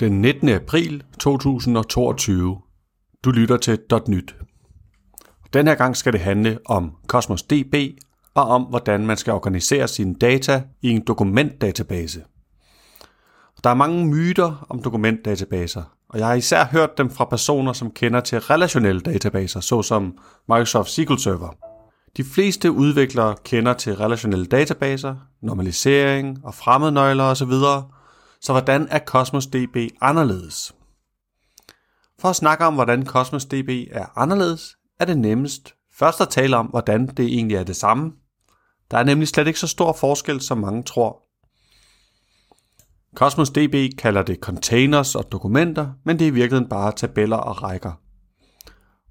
Den 19. april 2022. Du lytter til .nyt. Den her gang skal det handle om Cosmos DB og om, hvordan man skal organisere sine data i en dokumentdatabase. Der er mange myter om dokumentdatabaser, og jeg har især hørt dem fra personer, som kender til relationelle databaser, såsom Microsoft SQL Server. De fleste udviklere kender til relationelle databaser, normalisering og fremmednøgler osv., så hvordan er Cosmos DB anderledes? For at snakke om, hvordan Cosmos DB er anderledes, er det nemmest først at tale om, hvordan det egentlig er det samme. Der er nemlig slet ikke så stor forskel, som mange tror. Cosmos DB kalder det containers og dokumenter, men det er i virkeligheden bare tabeller og rækker.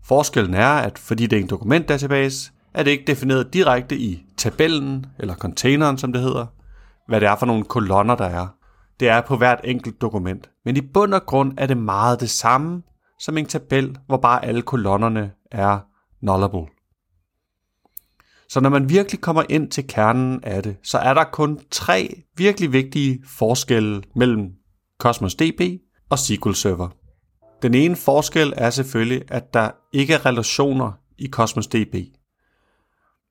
Forskellen er, at fordi det er en dokumentdatabase, er det ikke defineret direkte i tabellen, eller containeren som det hedder, hvad det er for nogle kolonner, der er. Det er på hvert enkelt dokument. Men i bund og grund er det meget det samme som en tabel, hvor bare alle kolonnerne er nullable. Så når man virkelig kommer ind til kernen af det, så er der kun tre virkelig vigtige forskelle mellem Cosmos DB og SQL Server. Den ene forskel er selvfølgelig, at der ikke er relationer i Cosmos DB.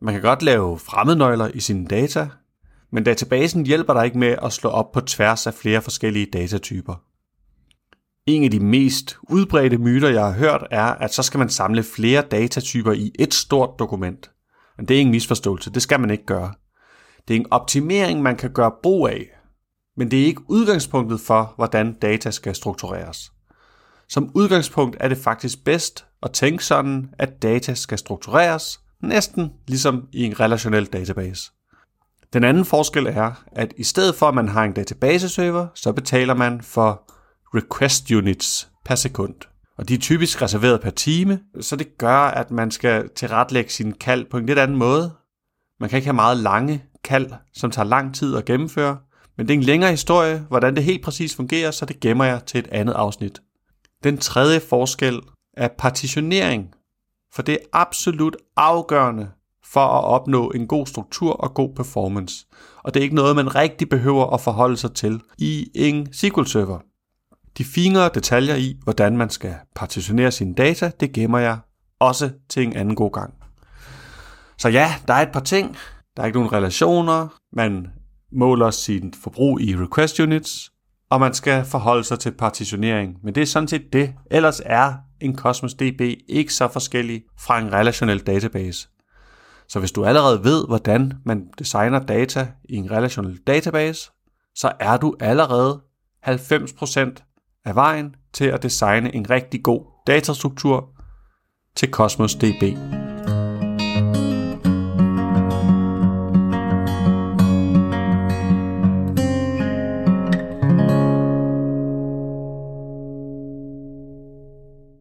Man kan godt lave fremmednøgler i sine data, men databasen hjælper dig ikke med at slå op på tværs af flere forskellige datatyper. En af de mest udbredte myter, jeg har hørt, er, at så skal man samle flere datatyper i et stort dokument. Men det er ingen misforståelse, det skal man ikke gøre. Det er en optimering, man kan gøre brug af, men det er ikke udgangspunktet for, hvordan data skal struktureres. Som udgangspunkt er det faktisk bedst at tænke sådan, at data skal struktureres, næsten ligesom i en relationel database. Den anden forskel er, at i stedet for at man har en databaseserver, så betaler man for request units per sekund. Og de er typisk reserveret per time, så det gør, at man skal tilretlægge sin kald på en lidt anden måde. Man kan ikke have meget lange kald, som tager lang tid at gennemføre, men det er en længere historie, hvordan det helt præcis fungerer, så det gemmer jeg til et andet afsnit. Den tredje forskel er partitionering, for det er absolut afgørende for at opnå en god struktur og god performance. Og det er ikke noget, man rigtig behøver at forholde sig til i en SQL-server. De finere detaljer i, hvordan man skal partitionere sine data, det gemmer jeg også til en anden god gang. Så ja, der er et par ting. Der er ikke nogen relationer. Man måler sin forbrug i request units, og man skal forholde sig til partitionering. Men det er sådan set det. Ellers er en Cosmos DB ikke så forskellig fra en relationel database. Så hvis du allerede ved, hvordan man designer data i en relational database, så er du allerede 90% af vejen til at designe en rigtig god datastruktur til Cosmos DB.